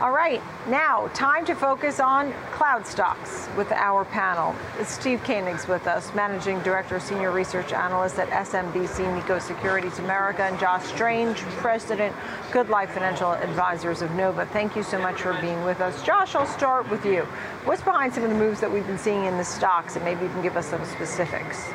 All right, now time to focus on cloud stocks with our panel. Steve Koenig's with us, Managing Director, Senior Research Analyst at SMBC Nikko Securities America, and Josh Strange, President, Good Life Financial Advisors of Nova. Thank you so much for being with us. Josh, I'll start with you. What's behind some of the moves that we've been seeing in the stocks, and maybe you can give us some specifics?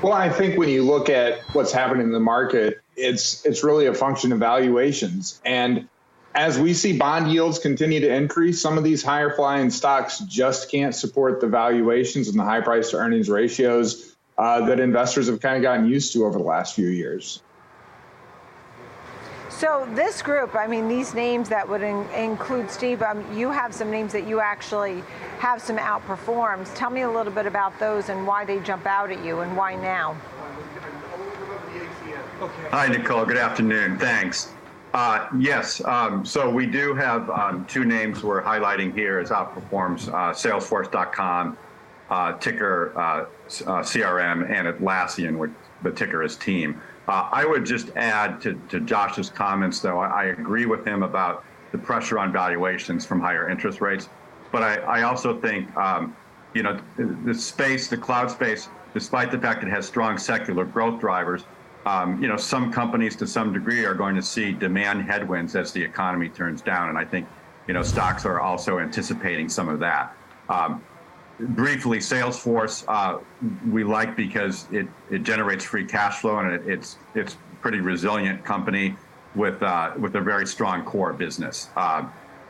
Well, I think when you look at what's happening in the market, it's it's really a function of valuations. And as we see bond yields continue to increase, some of these higher flying stocks just can't support the valuations and the high price to earnings ratios uh, that investors have kind of gotten used to over the last few years. So this group, I mean, these names that would in- include Steve, um, you have some names that you actually have some outperforms. Tell me a little bit about those and why they jump out at you and why now. Hi, Nicole. Good afternoon. Thanks. Uh, yes, um, so we do have um, two names we're highlighting here as outperforms uh, Salesforce.com, uh, ticker uh, uh, CRM, and Atlassian, which the ticker is Team. Uh, I would just add to, to Josh's comments, though, I, I, agree with him about the pressure on valuations from higher interest rates. But I, I also think, um, you know, the space, the cloud space, despite the fact it has strong secular growth drivers, um, you know, some companies to some degree are going to see demand headwinds as the economy turns down, and I think, you know, stocks are also anticipating some of that. Um, briefly, Salesforce uh, we like because it, it generates free cash flow and it, it's it's pretty resilient company with uh, with a very strong core business. Uh,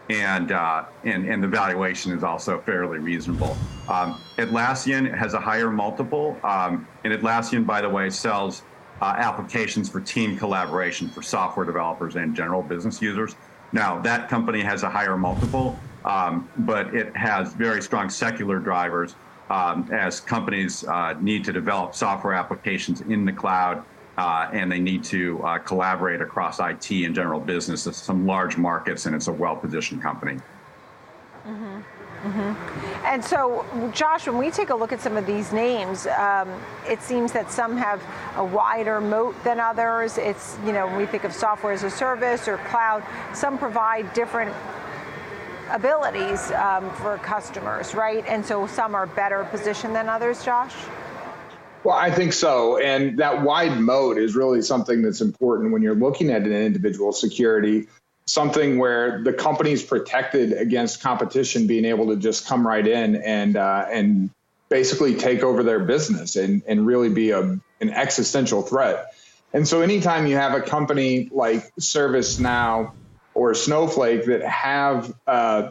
and, uh, and and the valuation is also fairly reasonable. Um, Atlassian has a higher multiple, um, and Atlassian, by the way, sells uh, applications for team collaboration for software developers and general business users. Now, that company has a higher multiple, um, but it has very strong secular drivers um, as companies uh, need to develop software applications in the cloud uh, and they need to uh, collaborate across IT and general business. It's some large markets and it's a well positioned company. Mm-hmm. Mm-hmm. And so, Josh, when we take a look at some of these names, um, it seems that some have a wider moat than others. It's, you know, when we think of software as a service or cloud, some provide different abilities um, for customers, right? And so some are better positioned than others, Josh? Well, I think so. And that wide moat is really something that's important when you're looking at an individual security something where the company's protected against competition being able to just come right in and uh, and basically take over their business and and really be a an existential threat. And so anytime you have a company like ServiceNow or Snowflake that have uh,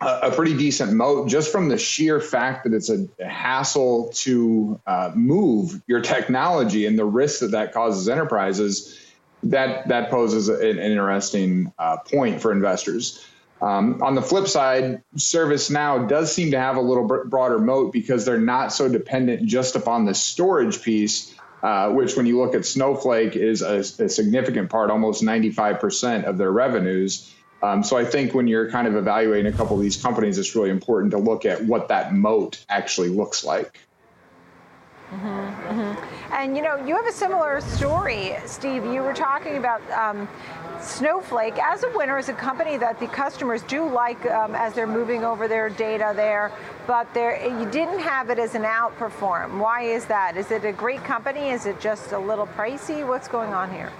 a pretty decent moat just from the sheer fact that it's a hassle to uh, move your technology and the risk that that causes enterprises that that poses an interesting uh, point for investors. Um, on the flip side, ServiceNow does seem to have a little broader moat because they're not so dependent just upon the storage piece, uh, which, when you look at Snowflake, is a, a significant part, almost 95% of their revenues. Um, so I think when you're kind of evaluating a couple of these companies, it's really important to look at what that moat actually looks like. Mm-hmm. And you know, you have a similar story, Steve. You were talking about um, Snowflake as a winner, as a company that the customers do like um, as they're moving over their data there, but you didn't have it as an outperform. Why is that? Is it a great company? Is it just a little pricey? What's going on here?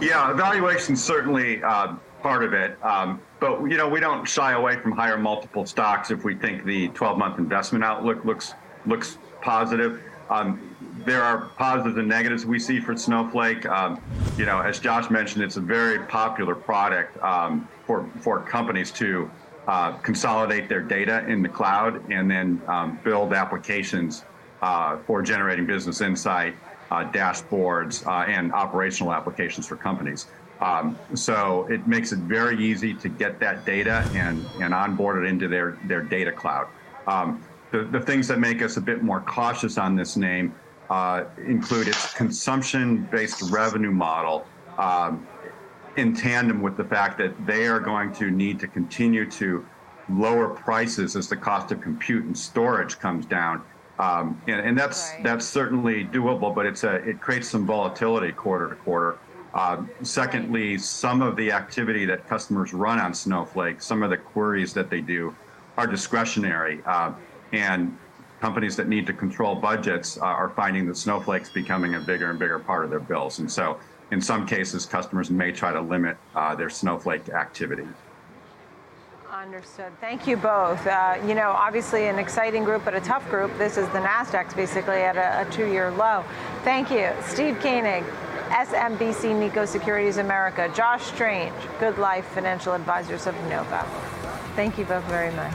Yeah, evaluation certainly uh, part of it. Um, but you know, we don't shy away from higher multiple stocks if we think the 12-month investment outlook looks looks positive. Um, there are positives and negatives we see for Snowflake. Um, you know, as Josh mentioned, it's a very popular product um, for for companies to uh, consolidate their data in the cloud and then um, build applications uh, for generating business insight, uh, dashboards, uh, and operational applications for companies. Um, so it makes it very easy to get that data and and onboard it into their their data cloud. Um, the, the things that make us a bit more cautious on this name uh, include its consumption-based revenue model um, in tandem with the fact that they are going to need to continue to lower prices as the cost of compute and storage comes down. Um, and, and, that's right. that's certainly doable, but it's a, it creates some volatility quarter to quarter. Uh, secondly, some of the activity that customers run on Snowflake, some of the queries that they do are discretionary. Uh, and companies that need to control budgets uh, are finding that Snowflake's becoming a bigger and bigger part of their bills. And so in some cases, customers may try to limit uh, their Snowflake activity. Understood. Thank you both. Uh, you know, obviously an exciting group, but a tough group. This is the NASDAQ's basically at a, a two-year low. Thank you. Steve Koenig, SMBC Nikko Securities America, Josh Strange, Good Life Financial Advisors of Nova. Thank you both very much.